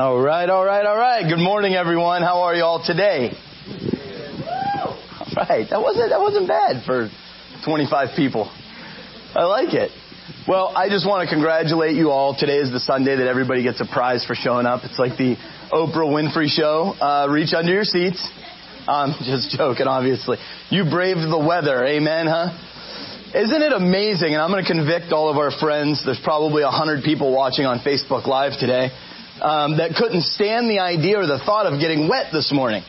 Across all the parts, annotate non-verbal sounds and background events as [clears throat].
All right, all right, all right. Good morning, everyone. How are you all today? All right, that wasn't that wasn't bad for 25 people. I like it. Well, I just want to congratulate you all. Today is the Sunday that everybody gets a prize for showing up. It's like the Oprah Winfrey show. Uh, reach under your seats. I'm [laughs] just joking, obviously. You braved the weather. Amen, huh? Isn't it amazing? And I'm going to convict all of our friends. There's probably a hundred people watching on Facebook Live today um, that couldn't stand the idea or the thought of getting wet this morning.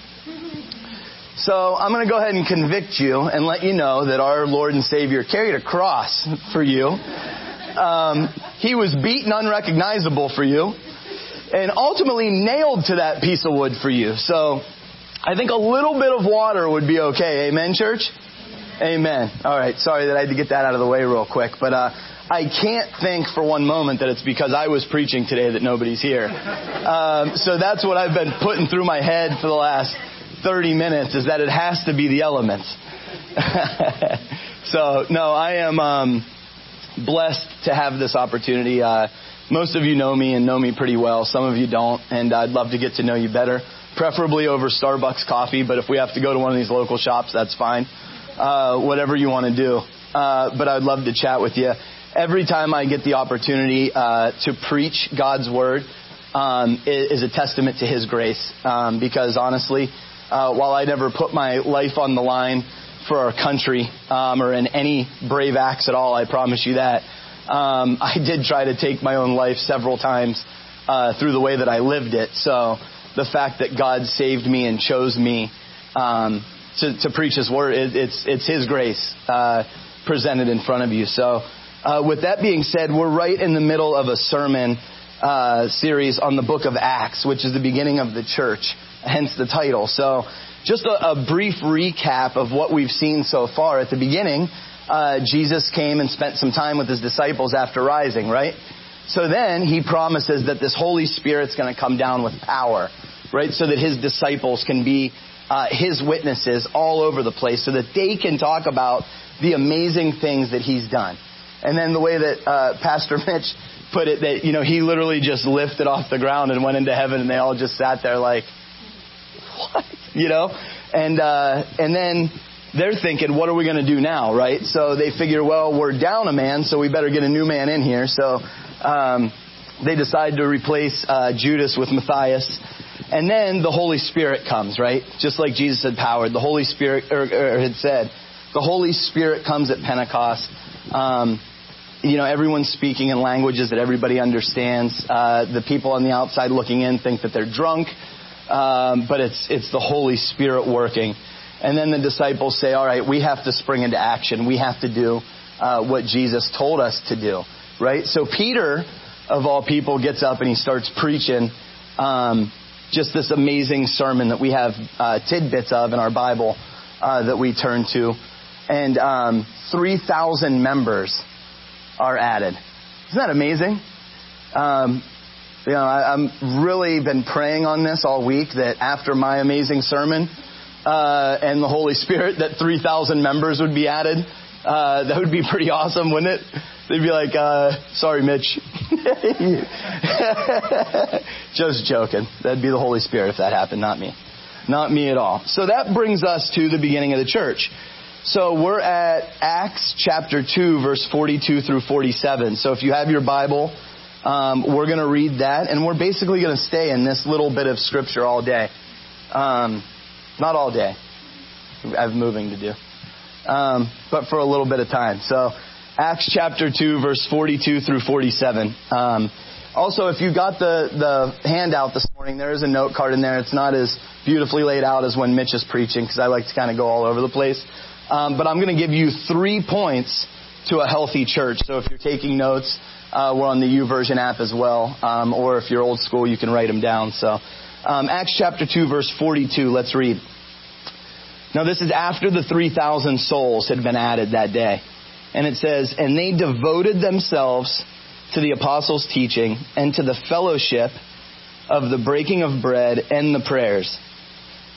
So I'm going to go ahead and convict you and let you know that our Lord and Savior carried a cross for you. Um, he was beaten unrecognizable for you and ultimately nailed to that piece of wood for you. So I think a little bit of water would be okay. Amen, church? Amen. All right. Sorry that I had to get that out of the way real quick, but uh, I can't think for one moment that it's because I was preaching today that nobody's here. Um, so that's what I've been putting through my head for the last 30 minutes is that it has to be the elements. [laughs] so no, I am um, blessed to have this opportunity. Uh, most of you know me and know me pretty well. Some of you don't, and I'd love to get to know you better. Preferably over Starbucks coffee, but if we have to go to one of these local shops, that's fine. Uh, whatever you want to do. Uh, but I'd love to chat with you every time I get the opportunity uh, to preach God's word um, is, a testament to His grace. Um, because honestly, uh, while I never put my life on the line for our country um, or in any brave acts at all, I promise you that. Um, I did try to take my own life several times uh, through the way that I lived it. So the fact that God saved me and chose me um, to, to preach His word, it, it's it's His grace uh, presented in front of you. So uh, with that being said, we're right in the middle of a sermon uh, series on the book of Acts, which is the beginning of the church, hence the title. So, just a, a brief recap of what we've seen so far. At the beginning, uh, Jesus came and spent some time with his disciples after rising, right? So then he promises that this Holy Spirit's going to come down with power, right? So that his disciples can be uh, his witnesses all over the place, so that they can talk about the amazing things that he's done. And then the way that uh, Pastor [laughs] Mitch put it, that you know he literally just lifted off the ground and went into heaven, and they all just sat there like, what, you know? And uh, and then they're thinking, what are we going to do now, right? So they figure, well, we're down a man, so we better get a new man in here. So um, they decide to replace uh, Judas with Matthias. And then the Holy Spirit comes, right? Just like Jesus had powered. The Holy Spirit, or, or had said, the Holy Spirit comes at Pentecost. Um, you know, everyone's speaking in languages that everybody understands. Uh, the people on the outside looking in think that they're drunk, um, but it's it's the Holy Spirit working. And then the disciples say, "All right, we have to spring into action. We have to do uh, what Jesus told us to do." Right. So Peter, of all people, gets up and he starts preaching. Um, just this amazing sermon that we have uh, tidbits of in our Bible uh, that we turn to, and um, 3,000 members are added. Isn't that amazing? Um, you know, I, I'm really been praying on this all week that after my amazing sermon uh, and the Holy Spirit, that 3,000 members would be added. Uh, that would be pretty awesome, wouldn't it? They'd be like, uh, sorry, Mitch. [laughs] Just joking. That'd be the Holy Spirit if that happened, not me. Not me at all. So that brings us to the beginning of the church. So we're at Acts chapter 2, verse 42 through 47. So if you have your Bible, um, we're going to read that, and we're basically going to stay in this little bit of scripture all day. Um, not all day. I have moving to do. Um, but for a little bit of time. So Acts chapter 2, verse 42 through 47. Um, also, if you got the, the handout this morning, there is a note card in there. It's not as beautifully laid out as when Mitch is preaching because I like to kind of go all over the place. Um, but I'm going to give you three points to a healthy church. So if you're taking notes, uh, we're on the YouVersion app as well. Um, or if you're old school, you can write them down. So um, Acts chapter 2, verse 42. Let's read. Now this is after the 3,000 souls had been added that day. And it says, And they devoted themselves to the apostles' teaching and to the fellowship of the breaking of bread and the prayers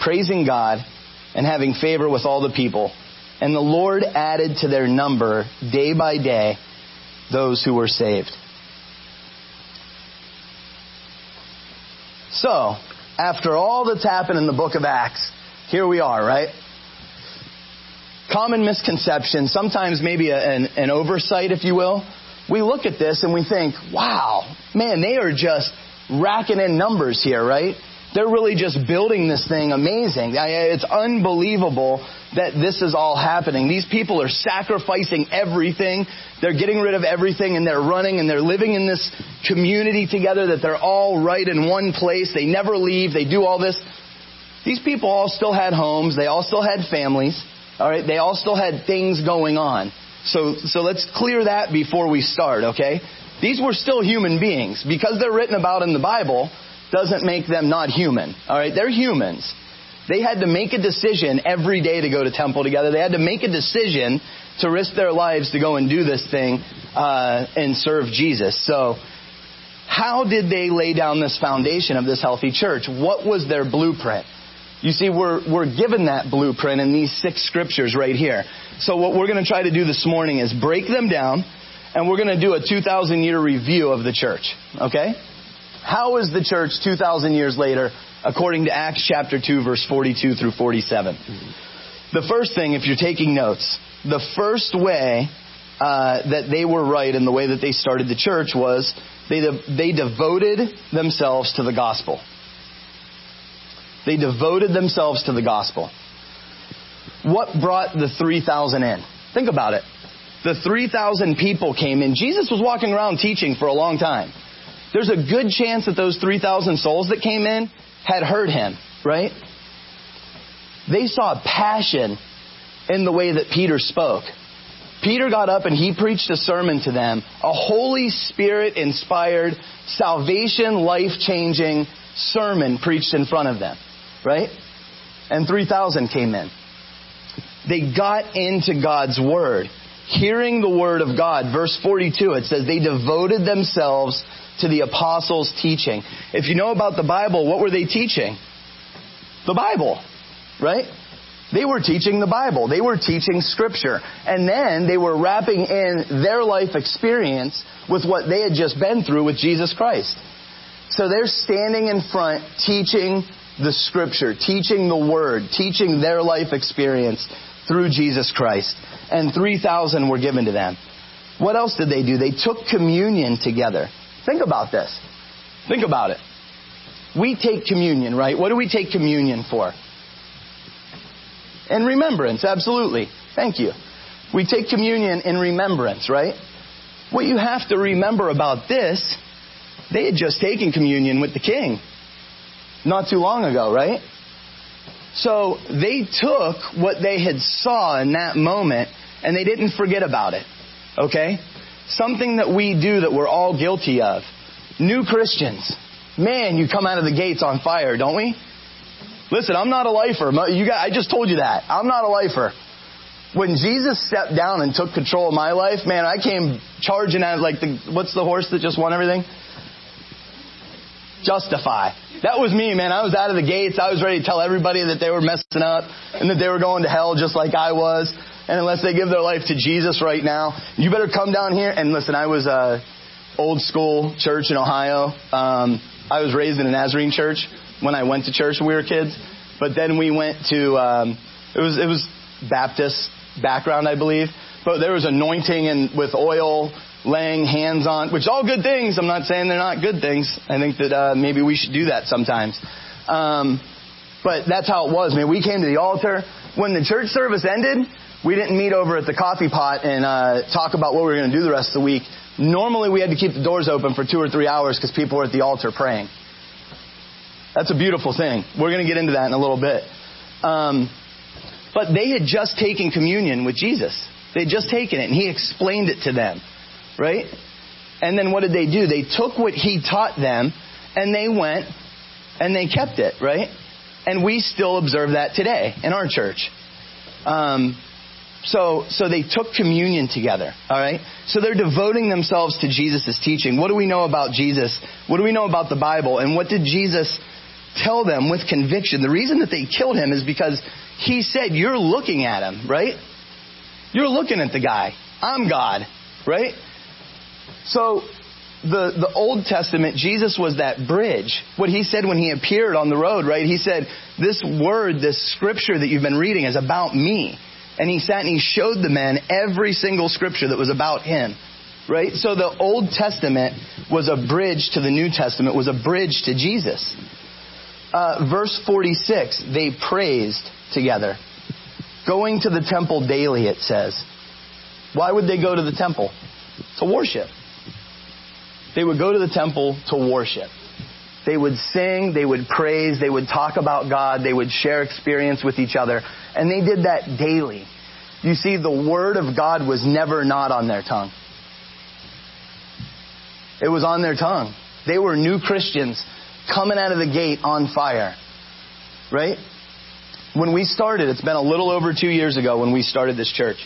praising God and having favor with all the people. And the Lord added to their number day by day those who were saved. So, after all that's happened in the book of Acts, here we are, right? Common misconception, sometimes maybe a, an, an oversight, if you will. We look at this and we think, wow, man, they are just racking in numbers here, right? They're really just building this thing amazing. It's unbelievable that this is all happening. These people are sacrificing everything. They're getting rid of everything and they're running and they're living in this community together that they're all right in one place. They never leave. They do all this. These people all still had homes. They all still had families. All right. They all still had things going on. So, so let's clear that before we start, okay? These were still human beings. Because they're written about in the Bible doesn't make them not human. Alright, they're humans. They had to make a decision every day to go to temple together. They had to make a decision to risk their lives to go and do this thing uh, and serve Jesus. So, how did they lay down this foundation of this healthy church? What was their blueprint? You see, we're, we're given that blueprint in these six scriptures right here. So what we're going to try to do this morning is break them down and we're going to do a 2,000 year review of the church. Okay? How is the church 2,000 years later, according to Acts chapter 2, verse 42 through 47? The first thing, if you're taking notes, the first way uh, that they were right in the way that they started the church was they, de- they devoted themselves to the gospel. They devoted themselves to the gospel. What brought the 3,000 in? Think about it the 3,000 people came in. Jesus was walking around teaching for a long time. There's a good chance that those 3,000 souls that came in had heard him, right? They saw passion in the way that Peter spoke. Peter got up and he preached a sermon to them, a Holy Spirit inspired, salvation life changing sermon preached in front of them, right? And 3,000 came in. They got into God's Word hearing the word of God. Verse 42, it says they devoted themselves to the apostles' teaching. If you know about the Bible, what were they teaching? The Bible, right? They were teaching the Bible. They were teaching scripture. And then they were wrapping in their life experience with what they had just been through with Jesus Christ. So they're standing in front teaching the scripture, teaching the word, teaching their life experience through Jesus Christ and 3,000 were given to them. What else did they do? They took communion together. Think about this. Think about it. We take communion, right? What do we take communion for? In remembrance, absolutely. Thank you. We take communion in remembrance, right? What you have to remember about this, they had just taken communion with the king not too long ago, right? So they took what they had saw in that moment and they didn't forget about it. Okay? Something that we do that we're all guilty of. New Christians. Man, you come out of the gates on fire, don't we? Listen, I'm not a lifer. You got, I just told you that. I'm not a lifer. When Jesus stepped down and took control of my life, man, I came charging at like the, what's the horse that just won everything? Justify. That was me, man. I was out of the gates. I was ready to tell everybody that they were messing up and that they were going to hell just like I was. And unless they give their life to Jesus right now, you better come down here. And listen, I was a old school church in Ohio. Um, I was raised in a Nazarene church when I went to church when we were kids. But then we went to um, it was it was Baptist background, I believe. But there was anointing and with oil laying hands on, which all good things. I'm not saying they're not good things. I think that uh, maybe we should do that sometimes. Um, but that's how it was, man. We came to the altar. When the church service ended, we didn't meet over at the coffee pot and uh, talk about what we were going to do the rest of the week. Normally, we had to keep the doors open for two or three hours because people were at the altar praying. That's a beautiful thing. We're going to get into that in a little bit. Um, but they had just taken communion with Jesus. They had just taken it, and he explained it to them right? And then what did they do? They took what he taught them and they went And they kept it, right? And we still observe that today in our church. Um, so, so they took communion together, alright? So they're devoting themselves to Jesus' teaching. What do we know about Jesus? What do we know about the Bible? And what did Jesus tell them with conviction? The reason that they killed him is because he said, you're looking at him, right? You're looking at the guy. I'm God, right? So, the, the Old Testament, Jesus was that bridge. What he said when he appeared on the road, right? He said, this word, this scripture that you've been reading is about me. And he sat and he showed the men every single scripture that was about him. Right? So the Old Testament was a bridge to the New Testament, was a bridge to Jesus. Uh, verse 46, they praised together. Going to the temple daily, it says. Why would they go to the temple? To worship. They would go to the temple to worship. They would sing, they would praise, they would talk about God, they would share experience with each other. And they did that daily. You see, the Word of God was never not on their tongue. It was on their tongue. They were new Christians coming out of the gate on fire. Right? When we started, it's been a little over two years ago when we started this church.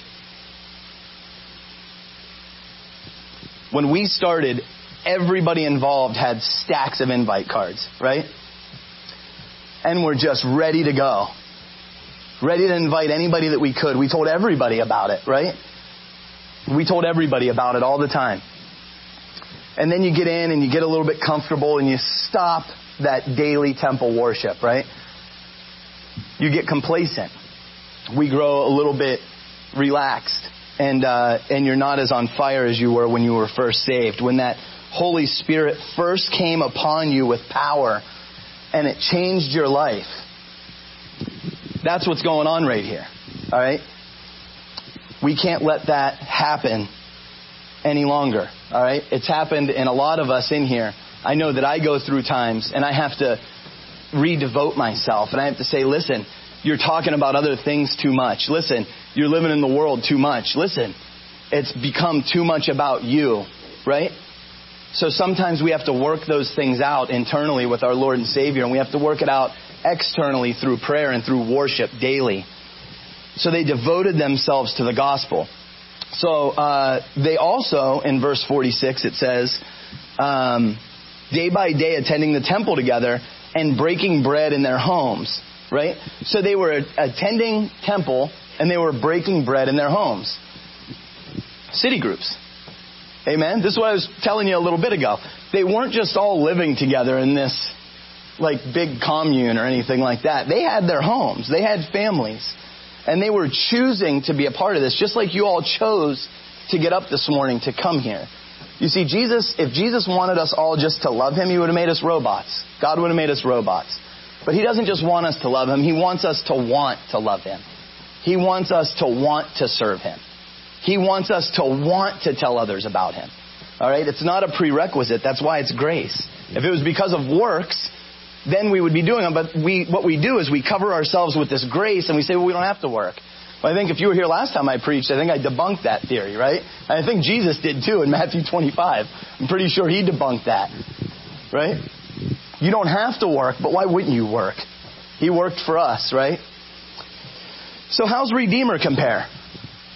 When we started, everybody involved had stacks of invite cards, right? And we're just ready to go. Ready to invite anybody that we could. We told everybody about it, right? We told everybody about it all the time. And then you get in and you get a little bit comfortable and you stop that daily temple worship, right? You get complacent. We grow a little bit relaxed and, uh, and you're not as on fire as you were when you were first saved. When that Holy Spirit first came upon you with power and it changed your life. That's what's going on right here. All right? We can't let that happen any longer. All right? It's happened in a lot of us in here. I know that I go through times and I have to redevote myself and I have to say, listen, you're talking about other things too much. Listen, you're living in the world too much. Listen, it's become too much about you, right? So sometimes we have to work those things out internally with our Lord and Savior, and we have to work it out externally through prayer and through worship daily. So they devoted themselves to the gospel. So uh, they also, in verse 46, it says, um, day by day attending the temple together and breaking bread in their homes. Right? So they were attending temple and they were breaking bread in their homes. City groups. Amen. This is what I was telling you a little bit ago. They weren't just all living together in this like big commune or anything like that. They had their homes. They had families. And they were choosing to be a part of this, just like you all chose to get up this morning to come here. You see, Jesus, if Jesus wanted us all just to love Him, He would have made us robots. God would have made us robots. But He doesn't just want us to love Him, He wants us to want to love Him. He wants us to want to serve Him. He wants us to want to tell others about Him. Alright? It's not a prerequisite. That's why it's grace. If it was because of works, then we would be doing them. But we, what we do is we cover ourselves with this grace and we say, well, we don't have to work. Well, I think if you were here last time I preached, I think I debunked that theory, right? And I think Jesus did too in Matthew 25. I'm pretty sure he debunked that, right? You don't have to work, but why wouldn't you work? He worked for us, right? So how's Redeemer compare?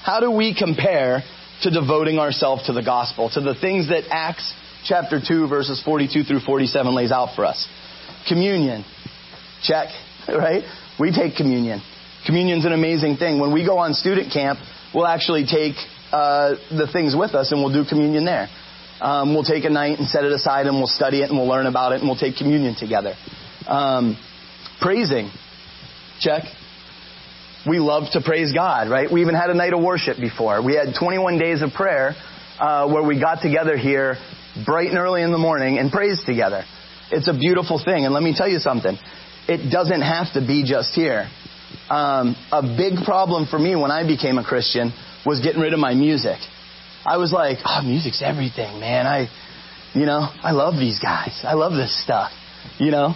How do we compare to devoting ourselves to the gospel, to the things that Acts chapter 2 verses 42 through 47 lays out for us? Communion. Check. [laughs] Right? We take communion. Communion's an amazing thing. When we go on student camp, we'll actually take uh, the things with us and we'll do communion there. Um, we'll take a night and set it aside and we'll study it and we'll learn about it and we'll take communion together. Um, praising. Check. We love to praise God, right? We even had a night of worship before. We had 21 days of prayer uh, where we got together here bright and early in the morning and praised together. It's a beautiful thing. And let me tell you something. It doesn't have to be just here. Um, a big problem for me when I became a Christian was getting rid of my music. I was like, oh, music's everything, man. I, you know, I love these guys. I love this stuff, you know?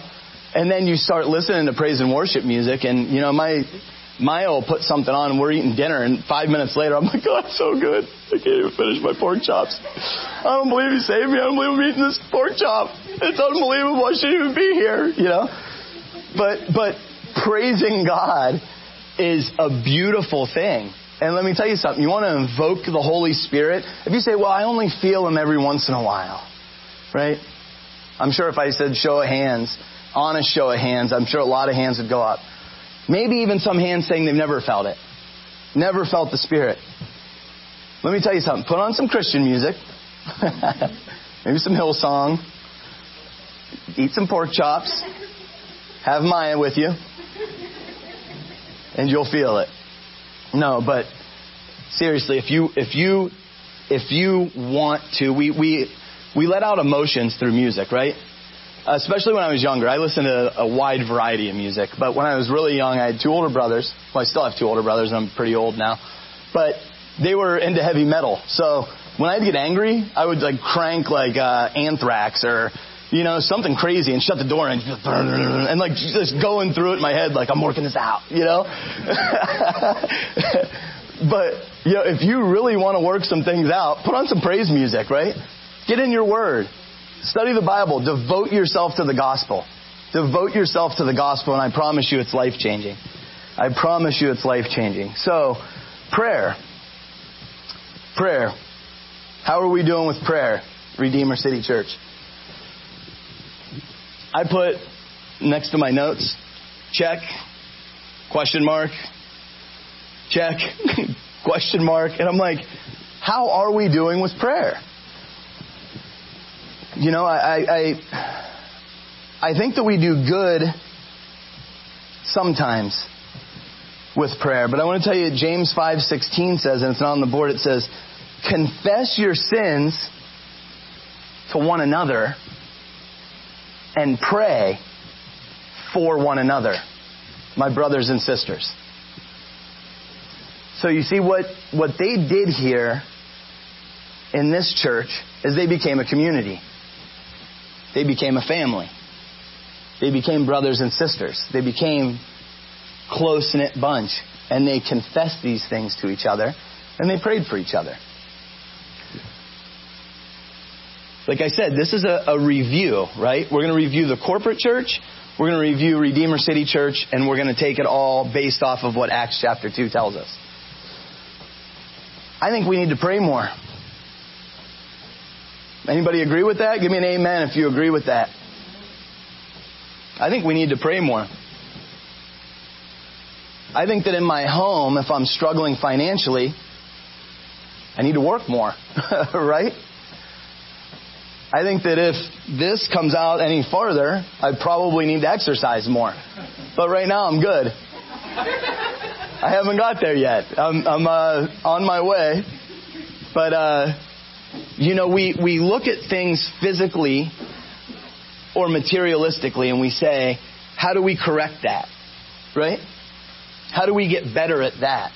And then you start listening to praise and worship music and, you know, my, Will put something on and we're eating dinner and five minutes later I'm like, oh, that's so good. I can't even finish my pork chops. I don't believe he saved me. I don't believe I'm eating this pork chop. It's unbelievable. I shouldn't even be here, you know? But, but praising God is a beautiful thing. And let me tell you something. You want to invoke the Holy Spirit? If you say, well, I only feel Him every once in a while, right? I'm sure if I said show of hands, honest show of hands, I'm sure a lot of hands would go up. Maybe even some hands saying they've never felt it. Never felt the Spirit. Let me tell you something. Put on some Christian music. [laughs] Maybe some Hillsong. Eat some pork chops. Have Maya with you. And you'll feel it. No, but seriously, if you, if you, if you want to, we, we, we let out emotions through music, right? Especially when I was younger. I listened to a wide variety of music, but when I was really young, I had two older brothers. Well, I still have two older brothers, and I'm pretty old now. But they were into heavy metal. So when I'd get angry, I would like crank like uh, Anthrax or you know something crazy and shut the door and and like just going through it in my head like I'm working this out, you know. [laughs] but you know, if you really want to work some things out, put on some praise music, right? Get in your word. Study the Bible. Devote yourself to the gospel. Devote yourself to the gospel, and I promise you it's life changing. I promise you it's life changing. So, prayer. Prayer. How are we doing with prayer, Redeemer City Church? I put next to my notes, check, question mark, check, [laughs] question mark, and I'm like, how are we doing with prayer? You know, I, I, I think that we do good sometimes with prayer, but I want to tell you, James 5:16 says, and it's not on the board. It says, "Confess your sins to one another and pray for one another, my brothers and sisters." So you see what what they did here in this church is they became a community. They became a family. They became brothers and sisters. They became close knit bunch. And they confessed these things to each other and they prayed for each other. Like I said, this is a, a review, right? We're going to review the corporate church, we're going to review Redeemer City Church, and we're going to take it all based off of what Acts chapter 2 tells us. I think we need to pray more. Anybody agree with that? Give me an amen if you agree with that. I think we need to pray more. I think that in my home, if I'm struggling financially, I need to work more, [laughs] right? I think that if this comes out any farther, I probably need to exercise more. But right now, I'm good. I haven't got there yet. I'm, I'm uh, on my way. But uh, you know, we, we look at things physically or materialistically and we say, how do we correct that? Right? How do we get better at that?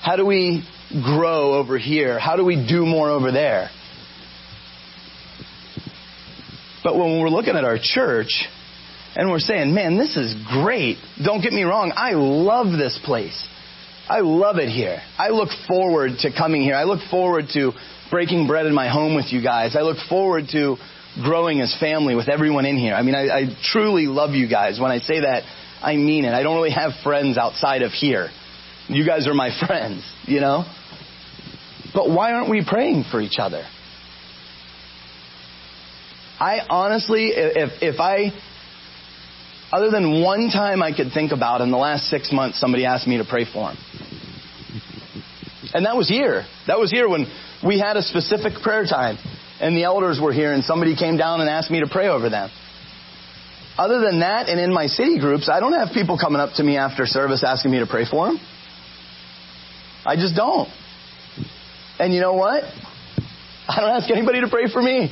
How do we grow over here? How do we do more over there? But when we're looking at our church and we're saying, man, this is great. Don't get me wrong. I love this place. I love it here. I look forward to coming here. I look forward to breaking bread in my home with you guys. I look forward to growing as family with everyone in here. I mean, I, I truly love you guys. When I say that, I mean it. I don't really have friends outside of here. You guys are my [laughs] friends, you know? But why aren't we praying for each other? I honestly, if, if I, other than one time I could think about in the last six months, somebody asked me to pray for him. And that was here. That was here when we had a specific prayer time and the elders were here and somebody came down and asked me to pray over them. Other than that, and in my city groups, I don't have people coming up to me after service asking me to pray for them. I just don't. And you know what? I don't ask anybody to pray for me.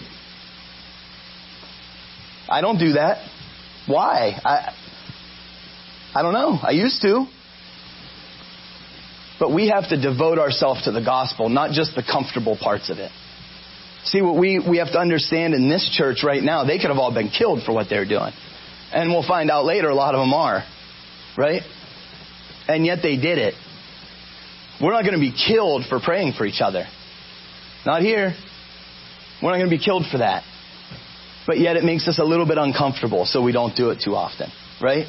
I don't do that. Why? I, I don't know. I used to. But we have to devote ourselves to the gospel, not just the comfortable parts of it. See, what we, we have to understand in this church right now, they could have all been killed for what they're doing. And we'll find out later a lot of them are. Right? and yet they did it. We're not going to be killed for praying for each other. Not here. We're not going to be killed for that. But yet it makes us a little bit uncomfortable, so we don't do it too often, right?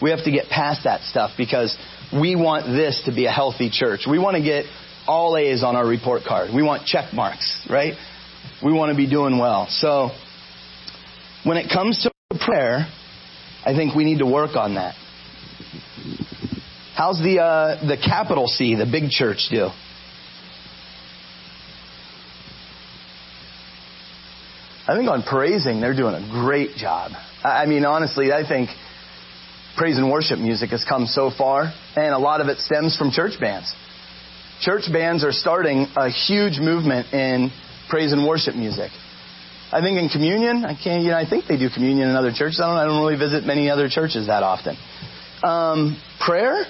We have to get past that stuff because we want this to be a healthy church. We want to get all A's on our report card. We want check marks, right? We want to be doing well. So, when it comes to prayer, I think we need to work on that. How's the uh, the capital C, the big church, do? I think on praising, they're doing a great job. I mean, honestly, I think praise and worship music has come so far, and a lot of it stems from church bands. Church bands are starting a huge movement in praise and worship music. I think in communion, I can't, you know, I think they do communion in other churches. I don't, I don't really visit many other churches that often. Um, prayer,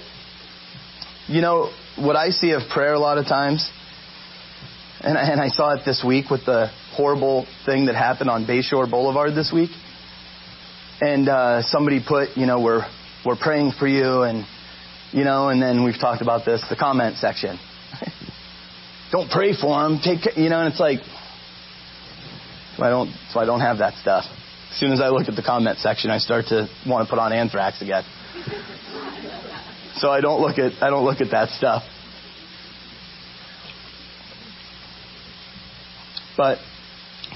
you know, what I see of prayer a lot of times, and, and I saw it this week with the horrible thing that happened on Bayshore Boulevard this week. And uh, somebody put, you know, we're we're praying for you, and you know, and then we've talked about this, the comment section. [laughs] don't pray for them. Take, you know, and it's like, so I don't, so I don't have that stuff. As soon as I look at the comment section, I start to want to put on anthrax again. [laughs] so I don't look at, I don't look at that stuff. But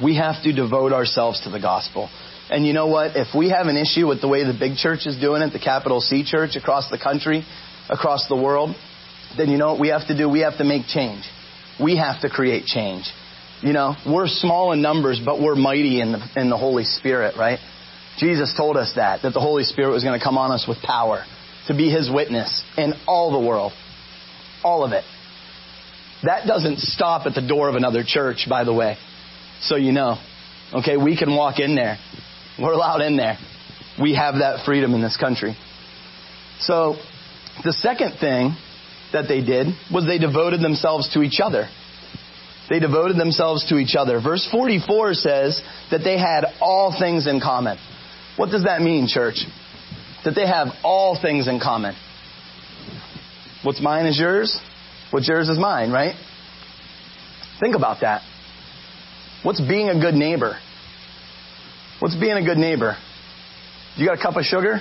we have to devote ourselves to the gospel. And you know what? If we have an issue with the way the big church is doing it, the capital C church across the country, across the world, then you know what we have to do? We have to make change. We have to create change. You know, we're small in numbers, but we're mighty in the, in the Holy Spirit, right? Jesus told us that, that the Holy Spirit was going to come on us with power to be His witness in all the world. All of it. That doesn't stop at the door of another church, by the way. So you know. Okay, we can walk in there. We're allowed in there. We have that freedom in this country. So, the second thing that they did was they devoted themselves to each other. They devoted themselves to each other. Verse 44 says that they had all things in common. What does that mean, church? That they have all things in common. What's mine is yours. What's yours is mine, right? Think about that. What's being a good neighbor? What's being a good neighbor? You got a cup of sugar?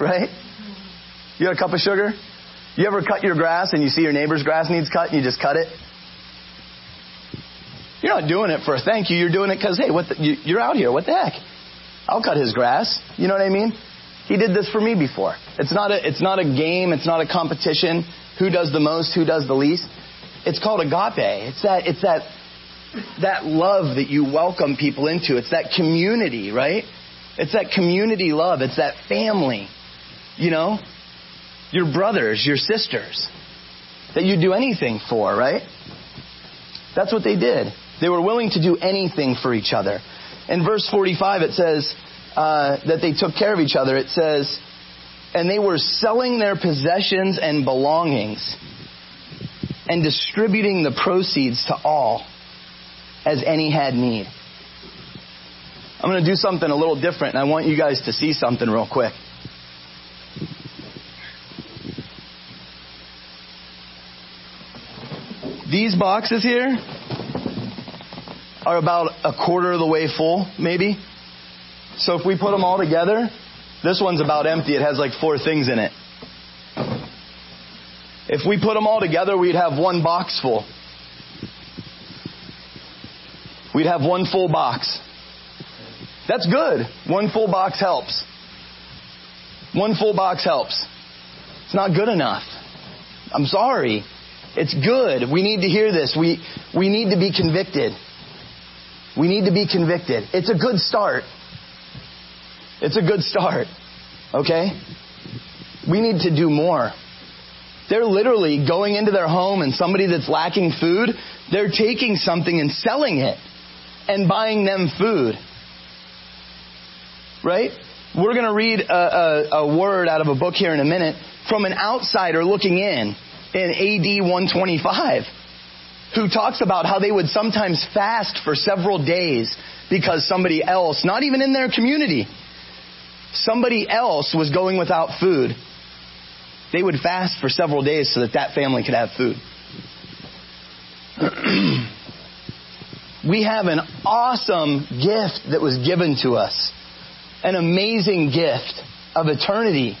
Right? You got a cup of sugar? You ever cut your grass and you see your neighbor's grass needs cut and you just cut it? You're not doing it for a thank you. You're doing it because, hey, what the, you, you're out here. What the heck? I'll cut his grass. You know what I mean? He did this for me before. It's not a, it's not a game. It's not a competition. Who does the most? Who does the least? It's called agape. It's that, it's that that love that you welcome people into. It's that community, right? It's that community love. It's that family. You know? Your brothers, your sisters. That you'd do anything for, right? That's what they did. They were willing to do anything for each other. In verse 45, it says uh, that they took care of each other. It says, and they were selling their possessions and belongings and distributing the proceeds to all as any had need. I'm going to do something a little different, and I want you guys to see something real quick. These boxes here are about a quarter of the way full, maybe. So if we put them all together, this one's about empty. It has like four things in it. If we put them all together, we'd have one box full. We'd have one full box. That's good. One full box helps. One full box helps. It's not good enough. I'm sorry. It's good. We need to hear this. We, we need to be convicted. We need to be convicted. It's a good start. It's a good start. Okay? We need to do more. They're literally going into their home and somebody that's lacking food, they're taking something and selling it and buying them food. Right? We're going to read a, a, a, word out of a book here in a minute from an outsider looking in in AD 125 who talks about how they would sometimes fast for several days because somebody else, not even in their community, somebody else was going without food. they would fast for several days so that that family could have food. [clears throat] we have an awesome gift that was given to us. An amazing gift of eternity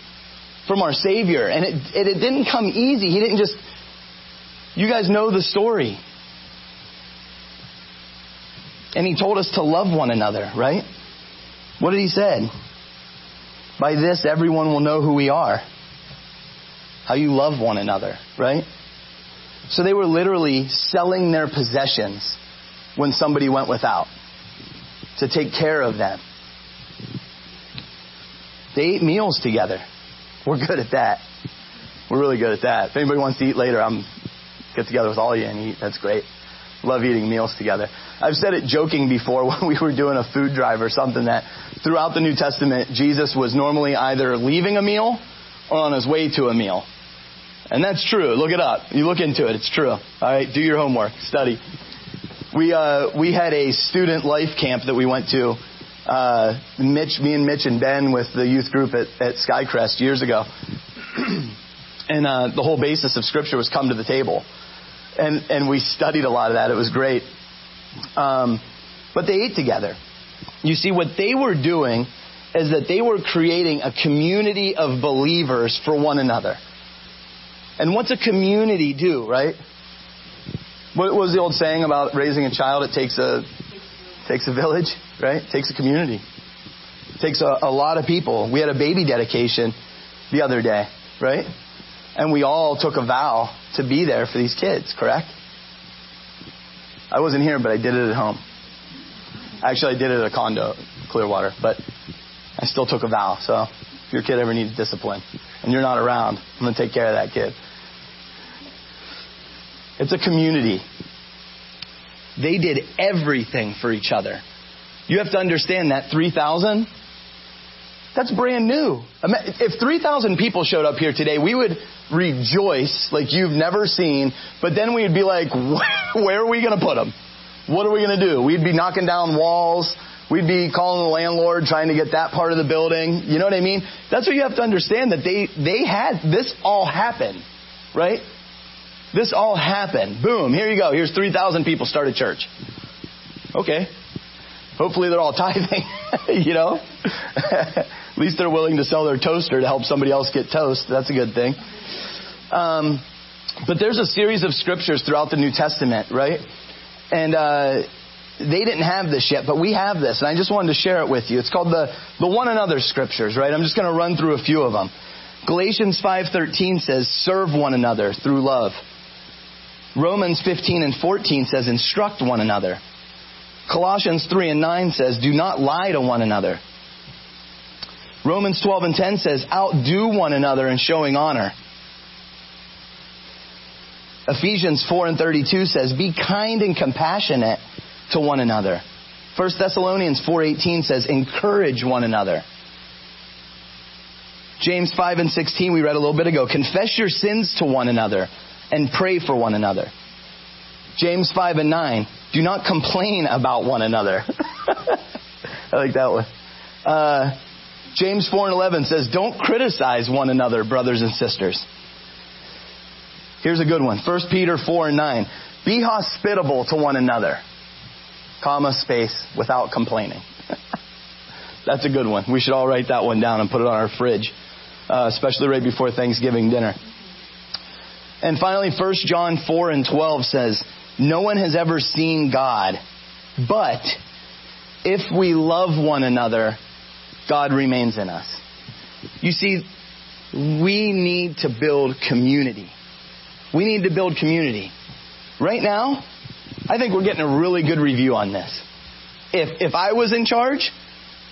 from our Savior. And it, it, it didn't come easy. He didn't just, you guys know the story. And He told us to love one another, right? What did He say? By this, everyone will know who we are. How you love one another, right? So they were literally selling their possessions when somebody went without to take care of them. They ate meals together. We're good at that. We're really good at that. If anybody wants to eat later, I'm get together with all of you and eat. That's great. Love eating meals together. I've said it joking before [laughs] when we were doing a food drive or something that throughout the New Testament, Jesus was normally either leaving a meal or on his way to a meal. And that's true. Look it up. You look into it. It's true. All right. Do your homework. Study. We, uh, we had a student life camp that we went to. Uh, Mitch, me and Mitch and Ben with the youth group at, at Skycrest years ago. [clears throat] and, uh, the whole basis of scripture was come to the table. And, and we studied a lot of that. It was great. Um, but they ate together. You see, what they were doing is that they were creating a community of believers for one another. And what's a community do, right? What was the old saying about raising a child? It takes a takes a village, right? It takes a community. It takes a, a lot of people. We had a baby dedication the other day, right? And we all took a vow to be there for these kids, correct? I wasn't here, but I did it at home. Actually, I did it at a condo, Clearwater, but I still took a vow. So if your kid ever needs discipline and you're not around, I'm going to take care of that kid. It's a community. They did everything for each other. You have to understand that 3,000, that's brand new. If 3,000 people showed up here today, we would rejoice like you've never seen, but then we'd be like, [laughs] where are we going to put them? What are we going to do? We'd be knocking down walls. We'd be calling the landlord trying to get that part of the building. You know what I mean? That's what you have to understand that they, they had, this all happen, right? This all happened. Boom, here you go. Here's 3,000 people start a church. Okay. Hopefully they're all [laughs] tithing, you know? [laughs] At least they're willing to sell their toaster to help somebody else get toast. That's a good thing. Um, but there's a series of scriptures throughout the New Testament, right? And uh, they didn't have this yet, but we have this, and I just wanted to share it with you. It's called the the one another scriptures, right? I'm just going to run through a few of them. Galatians 5:13 says, "Serve one another through love." Romans 15 and 14 says, instruct one another. Colossians 3 and 9 says, do not lie to one another. Romans 12 and 10 says, outdo one another in showing honor. Ephesians 4 and 32 says, be kind and compassionate to one another. 1 Thessalonians 4:18 says, encourage one another. James 5 and 16 we read a little bit ago, confess your sins to one another and pray for one another. James 5 and 9. Do not complain about one another. [laughs] I like that one. Uh, James 4 and 11 says, Don't criticize one another, brothers and sisters. Here's a good one. 1 Peter 4 and 9. Be hospitable to one another, comma, space, without complaining. [laughs] That's a good one. We should all write that one down and put it on our fridge, uh, especially right before Thanksgiving dinner. And finally, 1 John 4 and 12 says, No one has ever seen God, but if we love one another, God remains in us. You see, we need to build community. We need to build community. Right now, I think we're getting a really good review on this. If, if I was in charge,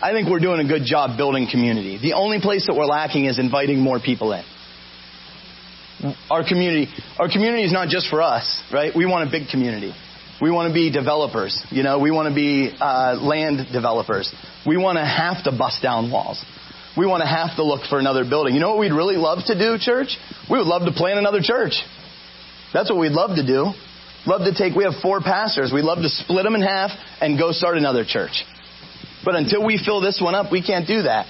I think we're doing a good job building community. The only place that we're lacking is inviting more people in our community. Our community is not just for us, right? We want a big community. We want to be developers. You know, we want to be uh, land developers. We want to have to bust down walls. We want to have to look for another building. You know what we'd really love to do, church? We would love to plant another church. That's what we'd love to do. Love to take, we have four pastors. We'd love to split them in half and go start another church. But until we fill this one up, we can't do that.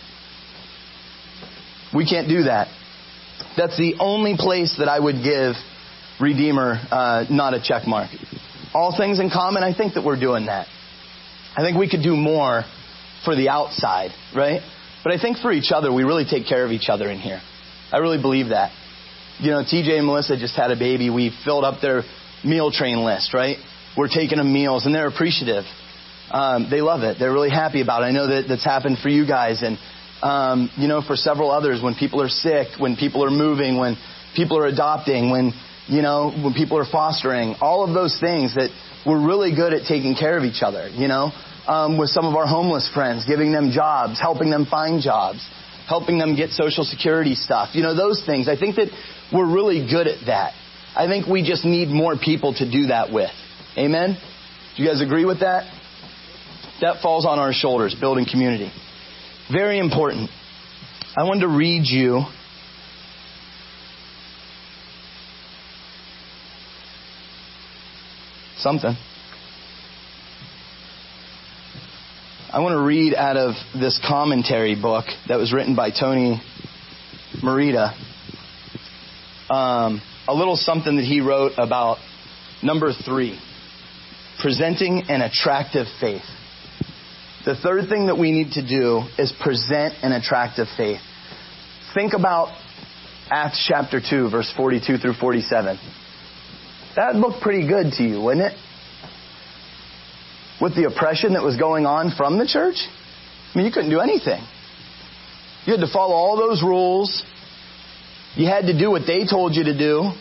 We can't do that. That's the only place that I would give Redeemer uh, not a check mark. All things in common, I think that we're doing that. I think we could do more for the outside, right? But I think for each other, we really take care of each other in here. I really believe that. You know, TJ and Melissa just had a baby. We filled up their meal train list, right? We're taking them meals, and they're appreciative. Um, they love it. They're really happy about it. I know that that's happened for you guys, and um, you know, for several others. When people are sick, when people are moving, when people are adopting, when you know, when people are fostering, all of those things that we're really good at taking care of each other. You know, um, with some of our homeless friends, giving them jobs, helping them find jobs, helping them get social security stuff. You know, those things. I think that we're really good at that. I think we just need more people to do that with. Amen? Do you guys agree with that? That falls on our shoulders, building community. Very important. I wanted to read you something. I want to read out of this commentary book that was written by Tony Merida. Um, a little something that he wrote about number three presenting an attractive faith. The third thing that we need to do is present an attractive faith. Think about Acts chapter 2, verse 42 through 47. That looked pretty good to you, wouldn't it? With the oppression that was going on from the church? I mean, you couldn't do anything. You had to follow all those rules. You had to do what they told you to do.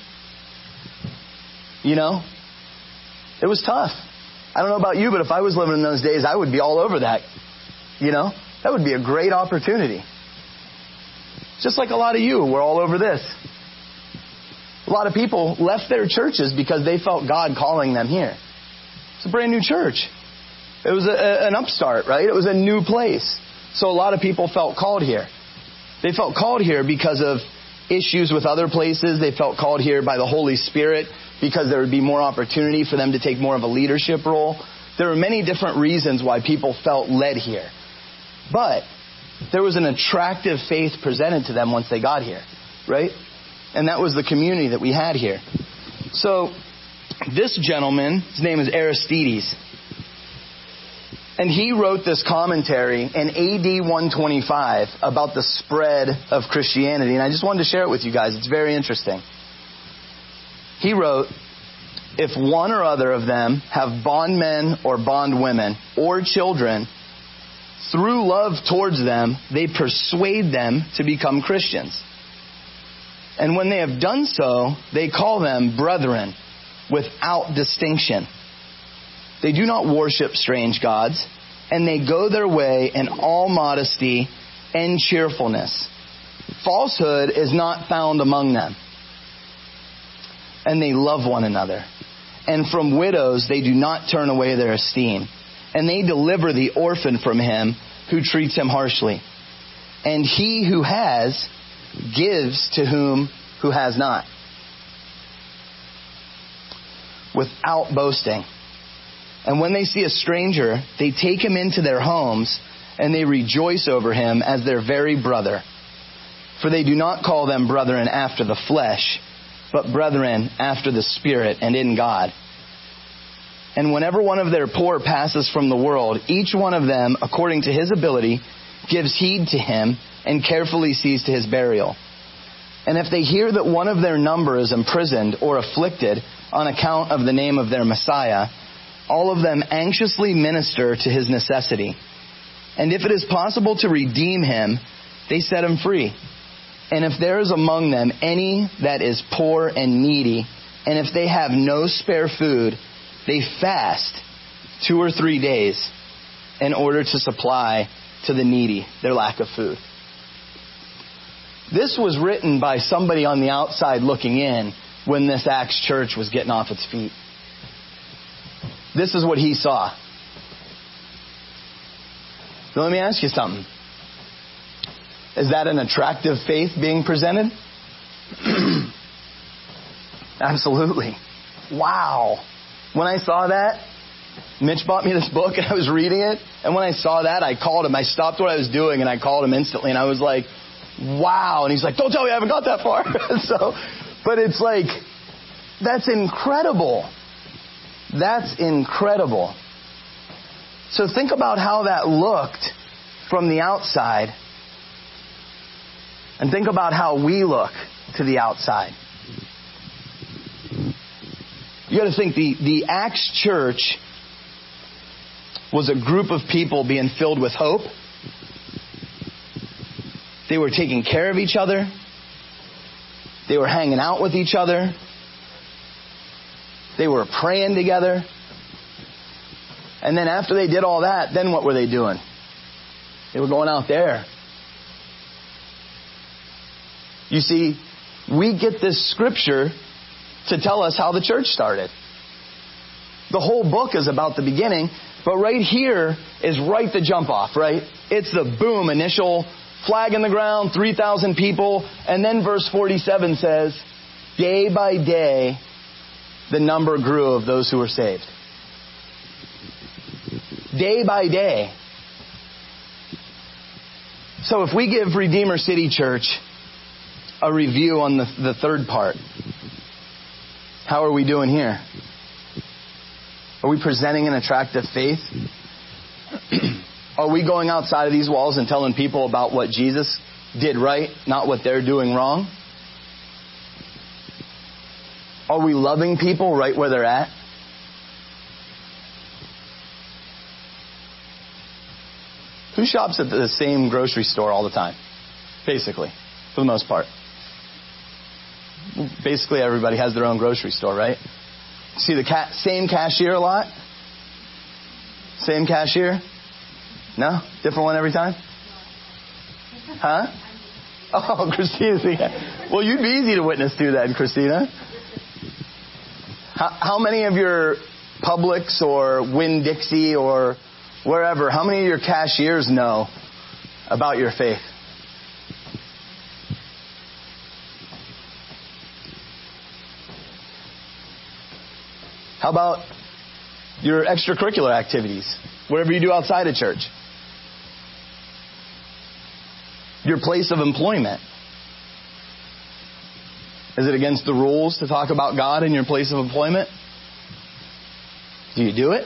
You know? It was tough. I don't know about you, but if I was living in those days, I would be all over that. You know? That would be a great opportunity. Just like a lot of you were all over this. A lot of people left their churches because they felt God calling them here. It's a brand new church. It was a, an upstart, right? It was a new place. So a lot of people felt called here. They felt called here because of issues with other places. They felt called here by the Holy Spirit because there would be more opportunity for them to take more of a leadership role. There were many different reasons why people felt led here. But there was an attractive faith presented to them once they got here, right? And that was the community that we had here. So, this gentleman, his name is Aristides. And he wrote this commentary in AD 125 about the spread of Christianity. And I just wanted to share it with you guys. It's very interesting. He wrote, if one or other of them have bondmen or bondwomen or children, through love towards them, they persuade them to become Christians. And when they have done so, they call them brethren without distinction. They do not worship strange gods, and they go their way in all modesty and cheerfulness. Falsehood is not found among them. And they love one another. And from widows they do not turn away their esteem. And they deliver the orphan from him who treats him harshly. And he who has gives to whom who has not. Without boasting. And when they see a stranger, they take him into their homes and they rejoice over him as their very brother. For they do not call them brethren after the flesh, but brethren after the Spirit and in God. And whenever one of their poor passes from the world, each one of them, according to his ability, gives heed to him and carefully sees to his burial. And if they hear that one of their number is imprisoned or afflicted on account of the name of their Messiah, all of them anxiously minister to his necessity. And if it is possible to redeem him, they set him free. And if there is among them any that is poor and needy, and if they have no spare food, they fast two or three days in order to supply to the needy their lack of food. This was written by somebody on the outside looking in when this Acts church was getting off its feet. This is what he saw. So let me ask you something. Is that an attractive faith being presented? [clears throat] Absolutely. Wow. When I saw that, Mitch bought me this book and I was reading it. And when I saw that, I called him. I stopped what I was doing and I called him instantly. And I was like, wow. And he's like, don't tell me I haven't got that far. [laughs] so, but it's like, that's incredible. That's incredible. So think about how that looked from the outside and think about how we look to the outside. You got to think the, the Acts church was a group of people being filled with hope. They were taking care of each other. They were hanging out with each other. They were praying together. And then after they did all that, then what were they doing? They were going out there. You see, we get this scripture to tell us how the church started. The whole book is about the beginning, but right here is right the jump off, right? It's the boom, initial flag in the ground, 3,000 people, and then verse 47 says, day by day, the number grew of those who were saved. Day by day. So if we give Redeemer City Church a review on the, the third part, how are we doing here? Are we presenting an attractive faith? [clears throat] are we going outside of these walls and telling people about what Jesus did right, not what they're doing wrong? Are we loving people right where they're at? Who shops at the same grocery store all the time? Basically, for the most part. Basically, everybody has their own grocery store, right? See the ca- same cashier a lot? Same cashier? No? Different one every time? Huh? Oh, [laughs] Christina. Well, you'd be easy to witness to then, Christina. How, how many of your Publix or Winn Dixie or wherever, how many of your cashiers know about your faith? How about your extracurricular activities? Whatever you do outside of church? Your place of employment. Is it against the rules to talk about God in your place of employment? Do you do it?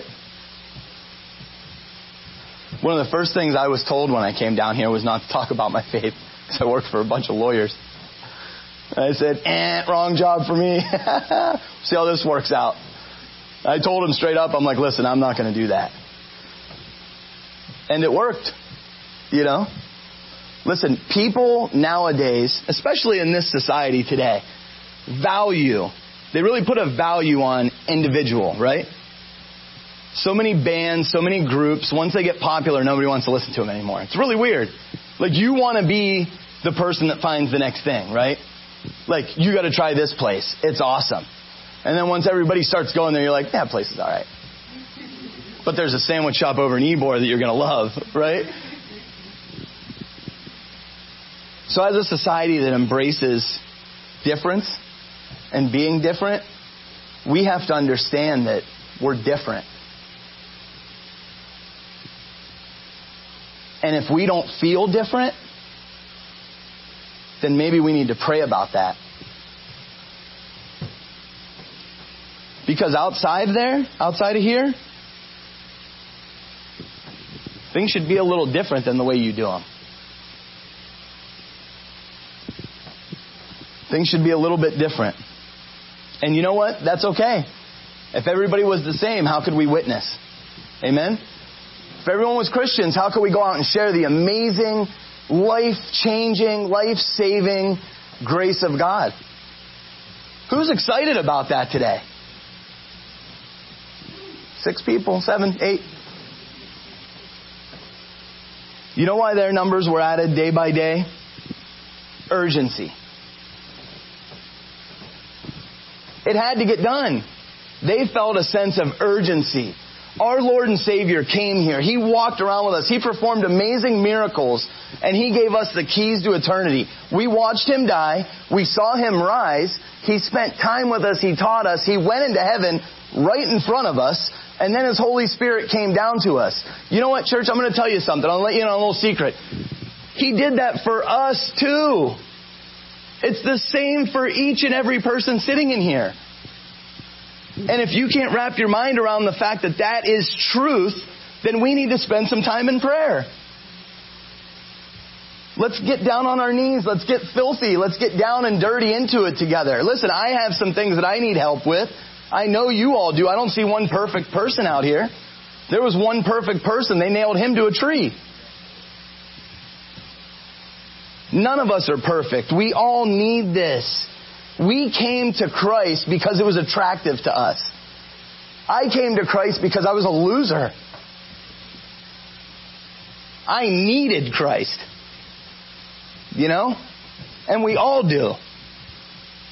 One of the first things I was told when I came down here was not to talk about my faith because I worked for a bunch of lawyers. I said, eh, wrong job for me. [laughs] See how this works out. I told him straight up, I'm like, listen, I'm not going to do that. And it worked. You know? Listen, people nowadays, especially in this society today, value. They really put a value on individual, right? So many bands, so many groups, once they get popular, nobody wants to listen to them anymore. It's really weird. Like, you want to be the person that finds the next thing, right? Like, you got to try this place. It's awesome. And then once everybody starts going there, you're like, that place is alright. But there's a sandwich shop over in Ybor that you're going to love, right? So as a society that embraces difference and being different, we have to understand that we're different. And if we don't feel different, then maybe we need to pray about that. Because outside there, outside of here, things should be a little different than the way you do them. Things should be a little bit different. And you know what? That's okay. If everybody was the same, how could we witness? Amen? If everyone was Christians, how could we go out and share the amazing, life changing, life saving grace of God? Who's excited about that today? Six people, seven, eight. You know why their numbers were added day by day? Urgency. It had to get done. They felt a sense of urgency. Our Lord and Savior came here. He walked around with us. He performed amazing miracles and He gave us the keys to eternity. We watched Him die. We saw Him rise. He spent time with us. He taught us. He went into heaven right in front of us. And then His Holy Spirit came down to us. You know what, church? I'm going to tell you something. I'll let you know a little secret. He did that for us too. It's the same for each and every person sitting in here. And if you can't wrap your mind around the fact that that is truth, then we need to spend some time in prayer. Let's get down on our knees. Let's get filthy. Let's get down and dirty into it together. Listen, I have some things that I need help with. I know you all do. I don't see one perfect person out here. There was one perfect person. They nailed him to a tree. None of us are perfect. We all need this. We came to Christ because it was attractive to us. I came to Christ because I was a loser. I needed Christ. You know? And we all do.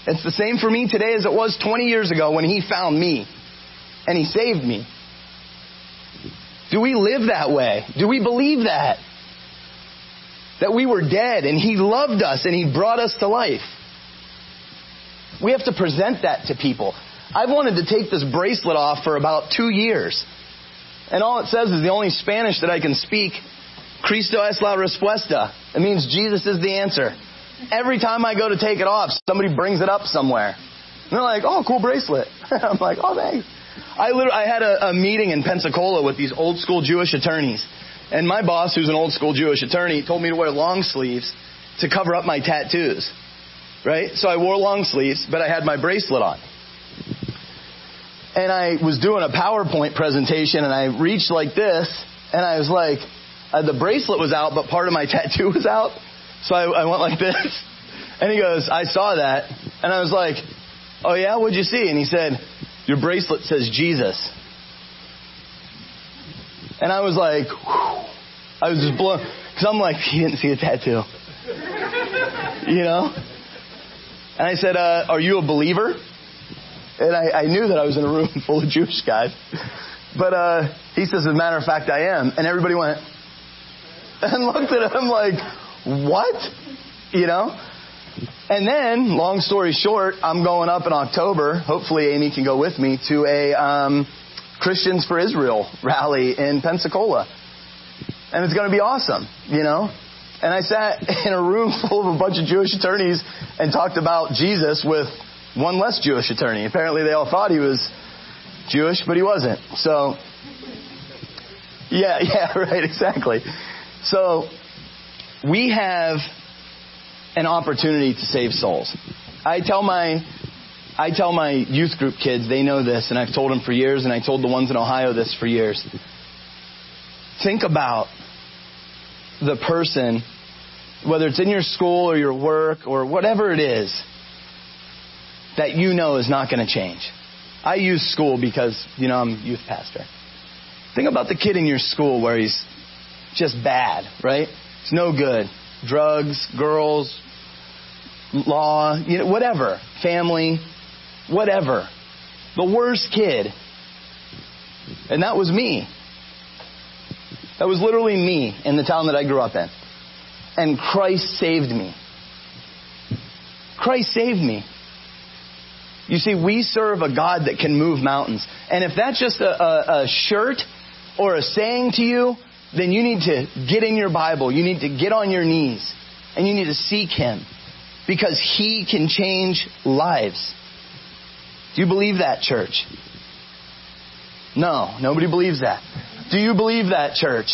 It's the same for me today as it was 20 years ago when He found me and He saved me. Do we live that way? Do we believe that? That we were dead and He loved us and He brought us to life. We have to present that to people. I've wanted to take this bracelet off for about two years. And all it says is the only Spanish that I can speak, Cristo es la respuesta. It means Jesus is the answer. Every time I go to take it off, somebody brings it up somewhere. And they're like, oh, cool bracelet. [laughs] I'm like, oh, thanks. I literally, I had a, a meeting in Pensacola with these old school Jewish attorneys. And my boss, who's an old school Jewish attorney, told me to wear long sleeves to cover up my tattoos. Right? So I wore long sleeves, but I had my bracelet on. And I was doing a PowerPoint presentation and I reached like this and I was like, uh, the bracelet was out, but part of my [laughs] tattoo was out. So I, I went like this. And he goes, I saw that. And I was like, oh yeah, what'd you see? And he said, your bracelet says Jesus. And I was like, whew. I was just blown. Because I'm like, [laughs] he didn't see a tattoo. you know? And I said, uh, are you a believer? And I, I, knew that I was in a room [laughs] full of Jewish guys. But uh, he says, as a matter of fact, I am. And everybody went [laughs] and looked at him like, what? You know? And then, long story short, I'm going up in October. Hopefully, Amy can go with me to a um, Christians for Israel [laughs] rally in Pensacola, and it's going to be awesome. You know. And I sat [laughs] in a room [laughs] full of a bunch of Jewish attorneys and talked about Jesus with one less Jewish attorney. Apparently, they all thought he was Jewish, but he wasn't. So, yeah, yeah, right, exactly. So, we have an opportunity to save souls. I tell my I tell my youth group kids, they know this, and I've told them for years, and I told the ones in Ohio this for years. Think about the person, whether it's in your school or your work or whatever it is, that you know is not going to change. I use school because, you know, I'm youth pastor. Think about the kid in your school where he's just bad, right? It's no good. Drugs, girls, law, you know, whatever, family, whatever. The worst kid. And that was me. That was literally me in the town that I grew up in. And Christ saved me. Christ saved me. You see, we serve a God that can move mountains. And if that's just a, a, a shirt or a saying to you, then you need to get in your Bible. You need to get on your knees. And you need to seek Him because He can change lives. Do you believe that, church? No, nobody believes that. Do you believe that, church?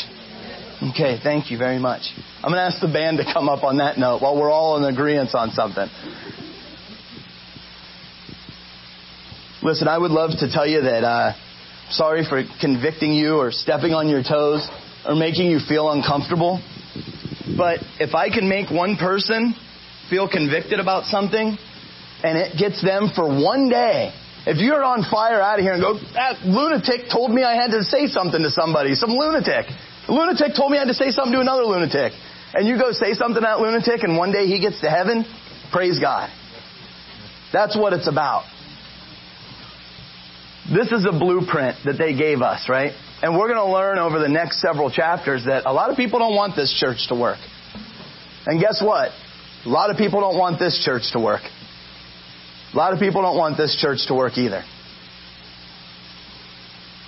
Okay, thank you very much. I'm going to ask the band to come up on that note while we're all in agreement on something. Listen, I would love to tell you that, uh, sorry for convicting you or stepping on your toes or making you feel uncomfortable. But if I can make one person feel convicted about something and it gets them for one day. If you're on fire out of here and go, that lunatic told me I had to say something to somebody, some lunatic. The lunatic told me I had to say something to another lunatic. And you go say something to that lunatic and one day he gets to heaven, praise God. That's what it's about. This is a blueprint that they gave us, right? And we're going to learn over the next several chapters that a lot of people don't want this church to work. And guess what? A lot of people don't want this church to work. A lot of people don't want this church to work either.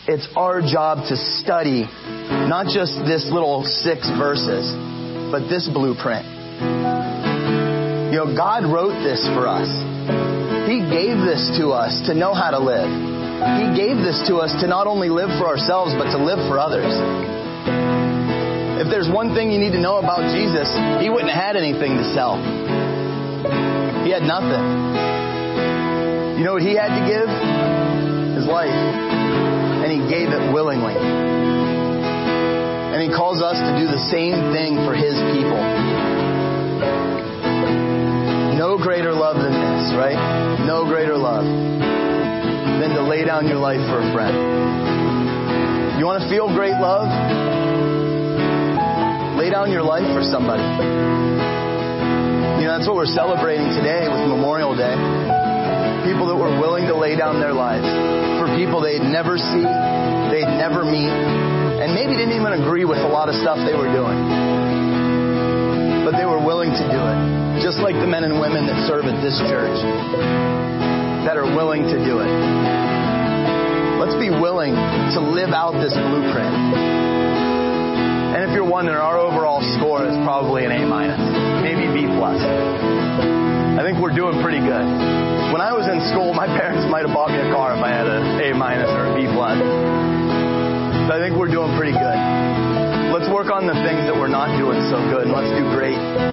It's our job to study not just this little six verses, but this blueprint. You know, God wrote this for us. He gave this to us to know how to live. He gave this to us to not only live for ourselves, but to live for others. If there's one thing you need to know about Jesus, he wouldn't have had anything to sell. He had nothing. You know what he had to give? His life. And he gave it willingly. And he calls us to do the same thing for his people. No greater love than this, right? No greater love than to lay down your life for a friend. You want to feel great love? Lay down your life for somebody. You know, that's what we're celebrating today with Memorial Day. People that were willing to lay down their lives for people they'd never see, they'd never meet, and maybe didn't even agree with a lot of stuff they were doing. But they were willing to do it. Just like the men and women that serve at this church that are willing to do it. Let's be willing to live out this blueprint. And if you're wondering, our overall score is probably an A minus, maybe B plus. I think we're doing pretty good. When I was in school, my [laughs] parents might have bought me a car if I had an A minus or a B plus. But I think we're doing pretty good. Let's work on the things that we're not doing so good, and let's do great